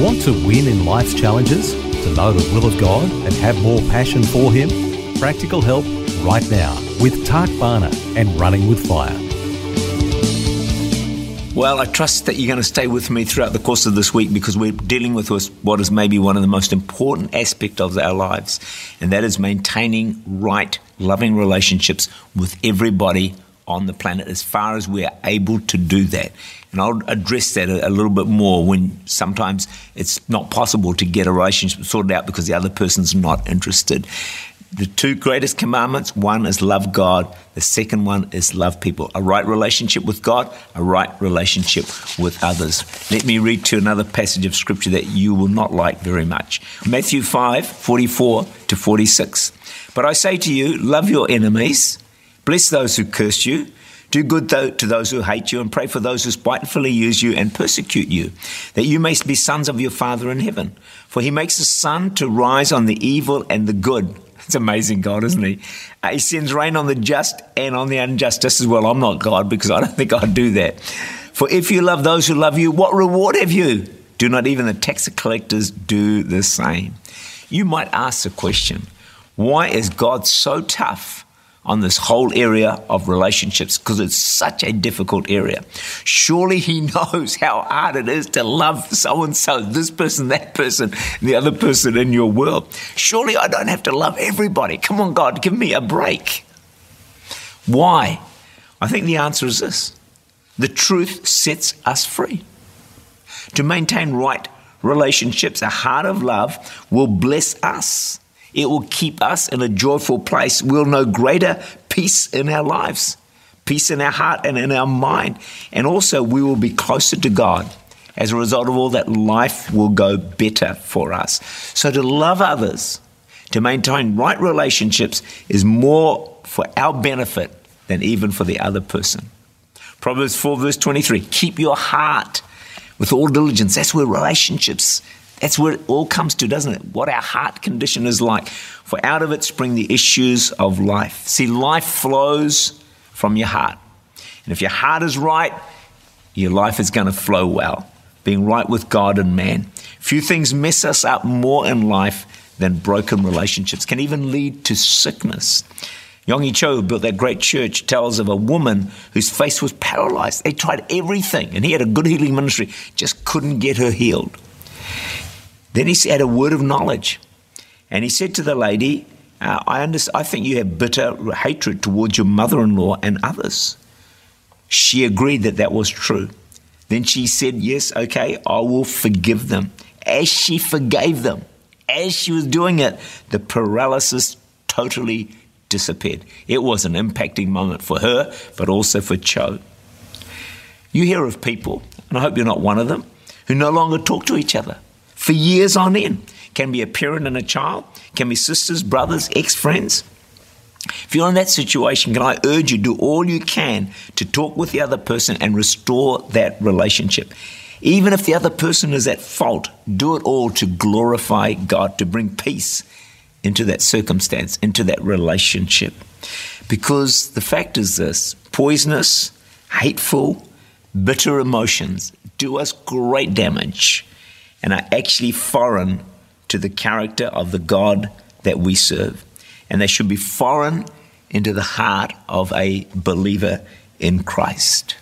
Want to win in life's challenges? To know the will of God and have more passion for Him? Practical help right now with Tak Bhana and Running with Fire. Well, I trust that you're going to stay with me throughout the course of this week because we're dealing with what is maybe one of the most important aspects of our lives, and that is maintaining right, loving relationships with everybody on the planet as far as we're able to do that. And I'll address that a, a, little bit more when sometimes it's not possible to get a relationship sorted out because the other person's not interested. The two greatest commandments one is love God, the second one is love people. A right relationship with God, a right relationship with others. Let me read to another passage of scripture that you will not like very much Matthew 5 44 to 46. But I say to you, love your enemies, bless those who curse you. Do good to those who hate you, and pray for those who spitefully use you and persecute you, that you may be sons of your Father in heaven. For he makes the sun to rise on the evil and the good. It's amazing, God, isn't he? Uh, he sends rain on the just and on the unjust just as well. I'm not God because I don't think I'd do that. For if you love those who love you, what reward have you? Do not even the tax collectors do the same? You might ask the question why is God so tough? On this whole area of relationships because it's such a difficult area. Surely he knows how hard it is to love so and so, this person, that person, the other person in your world. Surely I don't have to love everybody. Come on, God, give me a break. Why? I think the answer is this the truth sets us free. To maintain right relationships, a heart of love will bless us it will keep us in a joyful place. We'll know greater peace in our lives, peace in our heart and in our mind. And also, we will be closer to God. As a result of all that, life will go better for us. So, to love others, to maintain right relationships, is more for our benefit than even for the other person. Proverbs 4, verse 23 keep your heart with all diligence. That's where relationships that's where it all comes to, doesn't it? What our heart condition is like. For out of it spring the issues of life. See, life flows from your heart. And if your heart is right, your life is going to flow well, being right with God and man. Few things mess us up more in life than broken relationships, can even lead to sickness. Yonggi Cho, who built that great church, tells of a woman whose face was paralyzed. They tried everything, and he had a good healing ministry, just couldn't get her healed. Then he said a word of knowledge. And he said to the lady, uh, I, understand, I think you have bitter hatred towards your mother in law and others. She agreed that that was true. Then she said, Yes, okay, I will forgive them. As she forgave them, as she was doing it, the paralysis totally disappeared. It was an impacting moment for her, but also for Cho. You hear of people, and I hope you're not one of them, who no longer talk to each other for years on end. Can be a parent and a child, can be sisters, brothers, ex friends. If you're in that situation, can I urge you do all you can to talk with the other person and restore that relationship? Even if the other person is at fault, do it all to glorify God, to bring peace into that circumstance, into that relationship. Because the fact is this poisonous, hateful, bitter emotions do us great damage and are actually foreign to the character of the God that we serve. And they should be foreign into the heart of a believer in Christ.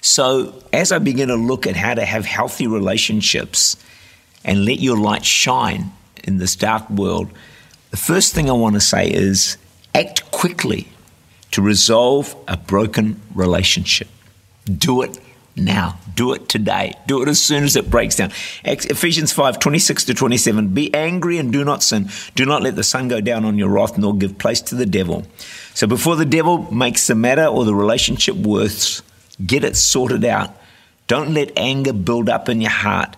So, as I begin to look at how to have healthy relationships and let your light shine in this dark world, the first thing I want to say is act quickly to resolve a broken relationship. Do it now. Do it today. Do it as soon as it breaks down. Ephesians 5 26 to 27. Be angry and do not sin. Do not let the sun go down on your wrath, nor give place to the devil. So before the devil makes the matter or the relationship worse, Get it sorted out. Don't let anger build up in your heart.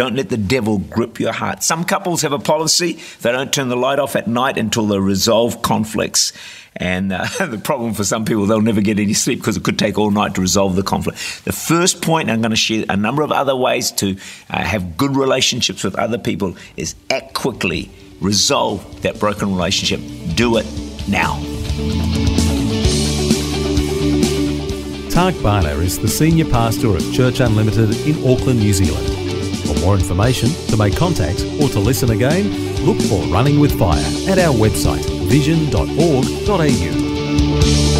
Don't let the devil grip your heart. Some couples have a policy they don't turn the light off at night until they resolve conflicts. And uh, the problem for some people, they'll never get any sleep because it could take all night to resolve the conflict. The first point, I'm going to share a number of other ways to uh, have good relationships with other people, is act quickly, resolve that broken relationship. Do it now. Tak Bhana is the senior pastor of Church Unlimited in Auckland, New Zealand. For more information, to make contact, or to listen again, look for Running with Fire at our website vision.org.au.